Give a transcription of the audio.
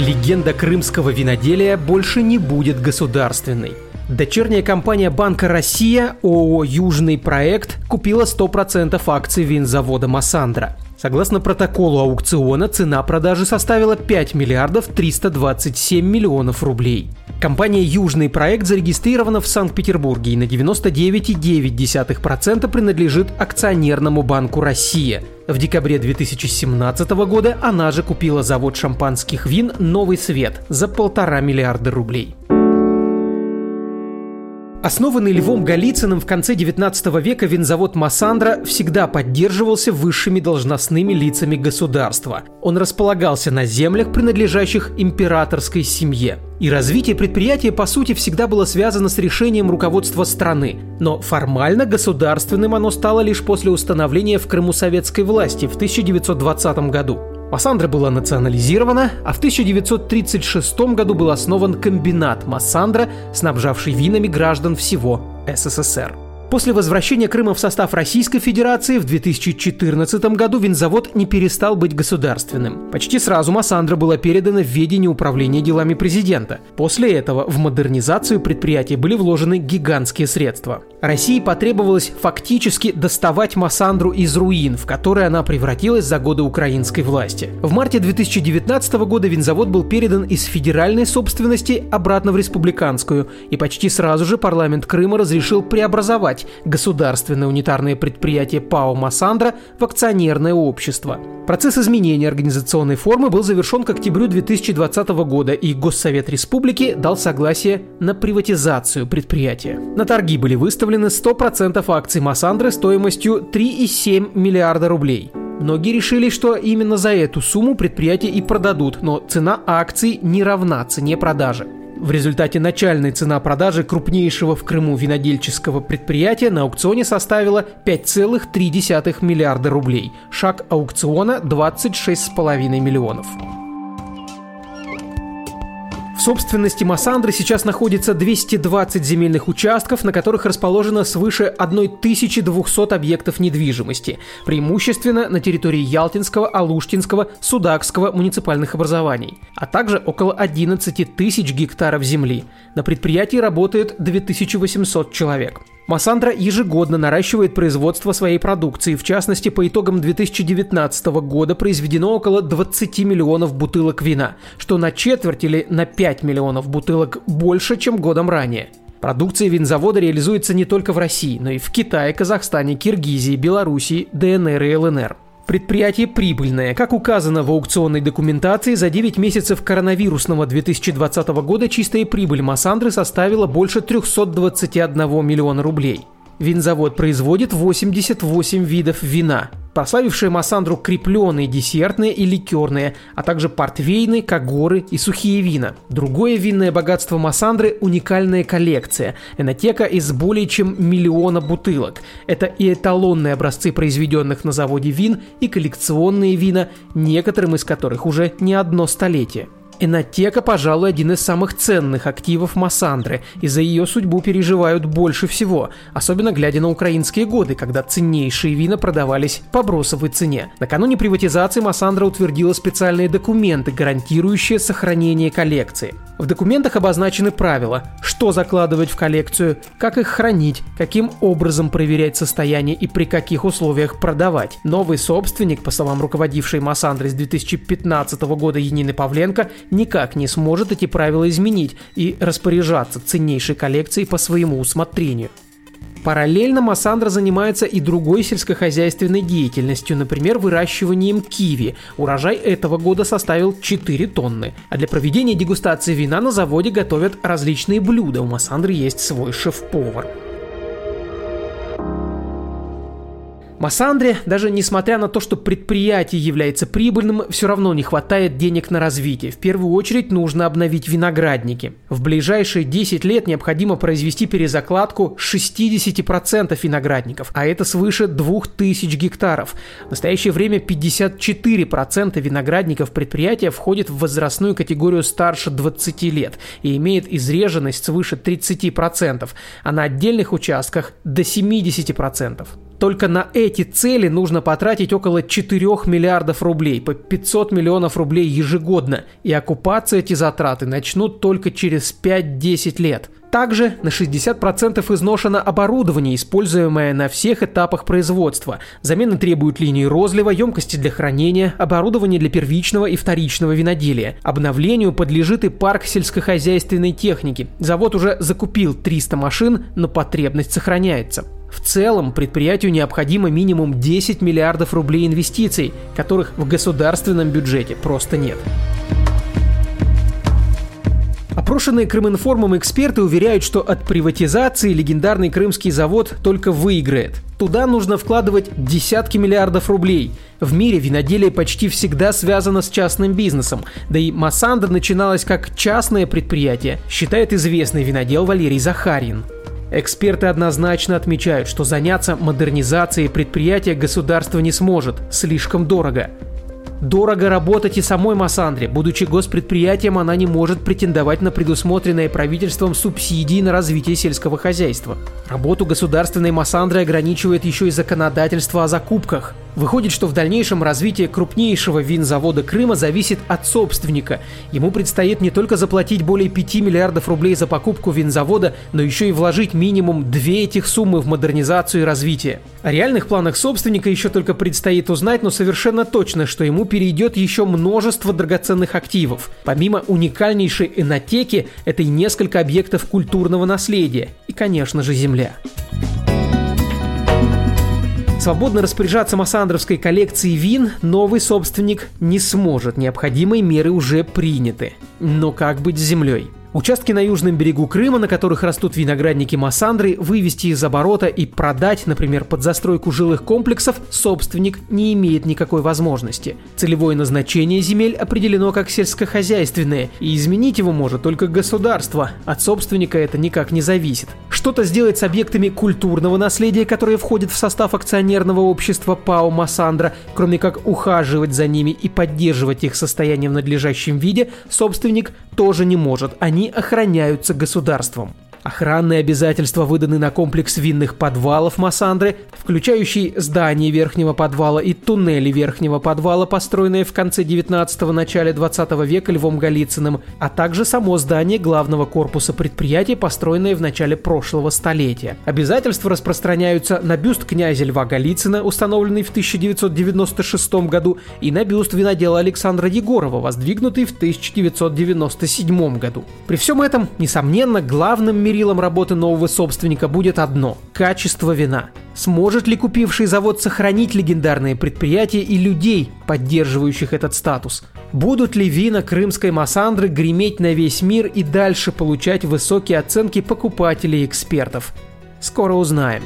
Легенда крымского виноделия больше не будет государственной. Дочерняя компания Банка Россия ООО «Южный проект» купила 100% акций винзавода «Массандра». Согласно протоколу аукциона, цена продажи составила 5 миллиардов 327 миллионов рублей. Компания «Южный проект» зарегистрирована в Санкт-Петербурге и на 99,9% принадлежит акционерному банку «Россия». В декабре 2017 года она же купила завод шампанских вин «Новый свет» за полтора миллиарда рублей. Основанный Львом Голицыным в конце 19 века винзавод Массандра всегда поддерживался высшими должностными лицами государства. Он располагался на землях, принадлежащих императорской семье. И развитие предприятия, по сути, всегда было связано с решением руководства страны. Но формально государственным оно стало лишь после установления в Крыму советской власти в 1920 году. Массандра была национализирована, а в 1936 году был основан комбинат Массандра, снабжавший винами граждан всего СССР. После возвращения Крыма в состав Российской Федерации в 2014 году винзавод не перестал быть государственным. Почти сразу Массандра была передана в ведение управления делами президента. После этого в модернизацию предприятия были вложены гигантские средства. России потребовалось фактически доставать Массандру из руин, в которые она превратилась за годы украинской власти. В марте 2019 года винзавод был передан из федеральной собственности обратно в республиканскую, и почти сразу же парламент Крыма разрешил преобразовать переименовать государственное унитарное предприятие ПАО «Массандра» в акционерное общество. Процесс изменения организационной формы был завершен к октябрю 2020 года, и Госсовет Республики дал согласие на приватизацию предприятия. На торги были выставлены 100% акций «Массандры» стоимостью 3,7 миллиарда рублей. Многие решили, что именно за эту сумму предприятие и продадут, но цена акций не равна цене продажи. В результате начальная цена продажи крупнейшего в Крыму винодельческого предприятия на аукционе составила 5,3 миллиарда рублей. Шаг аукциона 26,5 миллионов. В собственности Массандры сейчас находится 220 земельных участков, на которых расположено свыше 1200 объектов недвижимости, преимущественно на территории Ялтинского, Алуштинского, Судакского муниципальных образований, а также около 11 тысяч гектаров земли. На предприятии работает 2800 человек. Массандра ежегодно наращивает производство своей продукции. В частности, по итогам 2019 года произведено около 20 миллионов бутылок вина, что на четверть или на 5 миллионов бутылок больше, чем годом ранее. Продукция винзавода реализуется не только в России, но и в Китае, Казахстане, Киргизии, Белоруссии, ДНР и ЛНР. Предприятие прибыльное. Как указано в аукционной документации, за 9 месяцев коронавирусного 2020 года чистая прибыль Массандры составила больше 321 миллиона рублей. Винзавод производит 88 видов вина прославившие Массандру крепленные десертные и ликерные, а также портвейны, кагоры и сухие вина. Другое винное богатство Массандры – уникальная коллекция, энотека из более чем миллиона бутылок. Это и эталонные образцы произведенных на заводе вин, и коллекционные вина, некоторым из которых уже не одно столетие. Энотека, пожалуй, один из самых ценных активов Массандры, и за ее судьбу переживают больше всего, особенно глядя на украинские годы, когда ценнейшие вина продавались по бросовой цене. Накануне приватизации Массандра утвердила специальные документы, гарантирующие сохранение коллекции. В документах обозначены правила, что закладывать в коллекцию, как их хранить, каким образом проверять состояние и при каких условиях продавать. Новый собственник, по словам руководившей Массандры с 2015 года Янины Павленко, никак не сможет эти правила изменить и распоряжаться ценнейшей коллекцией по своему усмотрению. Параллельно Массандра занимается и другой сельскохозяйственной деятельностью, например, выращиванием киви. Урожай этого года составил 4 тонны. А для проведения дегустации вина на заводе готовят различные блюда. У Массандры есть свой шеф-повар. Массандре, даже несмотря на то, что предприятие является прибыльным, все равно не хватает денег на развитие. В первую очередь нужно обновить виноградники. В ближайшие 10 лет необходимо произвести перезакладку 60% виноградников, а это свыше 2000 гектаров. В настоящее время 54% виноградников предприятия входит в возрастную категорию старше 20 лет и имеет изреженность свыше 30%, а на отдельных участках до 70%. Только на эти цели нужно потратить около 4 миллиардов рублей, по 500 миллионов рублей ежегодно, и окупаться эти затраты начнут только через 5-10 лет. Также на 60% изношено оборудование, используемое на всех этапах производства. Замена требует линии розлива, емкости для хранения, оборудование для первичного и вторичного виноделия. Обновлению подлежит и парк сельскохозяйственной техники. Завод уже закупил 300 машин, но потребность сохраняется. В целом, предприятию необходимо минимум 10 миллиардов рублей инвестиций, которых в государственном бюджете просто нет. Опрошенные Крыминформом эксперты уверяют, что от приватизации легендарный крымский завод только выиграет. Туда нужно вкладывать десятки миллиардов рублей. В мире виноделие почти всегда связано с частным бизнесом, да и Массандр начиналась как частное предприятие, считает известный винодел Валерий Захарин. Эксперты однозначно отмечают, что заняться модернизацией предприятия государство не сможет, слишком дорого. Дорого работать и самой Массандре. Будучи госпредприятием, она не может претендовать на предусмотренные правительством субсидии на развитие сельского хозяйства. Работу государственной Массандры ограничивает еще и законодательство о закупках. Выходит, что в дальнейшем развитие крупнейшего винзавода Крыма зависит от собственника. Ему предстоит не только заплатить более 5 миллиардов рублей за покупку винзавода, но еще и вложить минимум две этих суммы в модернизацию и развитие. О реальных планах собственника еще только предстоит узнать, но совершенно точно, что ему перейдет еще множество драгоценных активов. Помимо уникальнейшей энотеки, это и несколько объектов культурного наследия. И, конечно же, земля. Свободно распоряжаться массандровской коллекцией вин новый собственник не сможет, необходимые меры уже приняты. Но как быть с землей? Участки на южном берегу Крыма, на которых растут виноградники Массандры, вывести из оборота и продать, например, под застройку жилых комплексов, собственник не имеет никакой возможности. Целевое назначение земель определено как сельскохозяйственное, и изменить его может только государство. От собственника это никак не зависит. Что-то сделать с объектами культурного наследия, которые входят в состав акционерного общества ПАО «Массандра», кроме как ухаживать за ними и поддерживать их состояние в надлежащем виде, собственник тоже не может. Они они охраняются государством. Охранные обязательства выданы на комплекс винных подвалов Массандры, включающий здание верхнего подвала и туннели верхнего подвала, построенные в конце 19-го начале 20 века Львом Голицыным, а также само здание главного корпуса предприятия, построенное в начале прошлого столетия. Обязательства распространяются на бюст князя Льва Голицына, установленный в 1996 году, и на бюст винодела Александра Егорова, воздвигнутый в 1997 году. При всем этом, несомненно, главным мерилом работы нового собственника будет одно – качество вина. Сможет ли купивший завод сохранить легендарные предприятия и людей, поддерживающих этот статус? Будут ли вина крымской Массандры греметь на весь мир и дальше получать высокие оценки покупателей и экспертов? Скоро узнаем.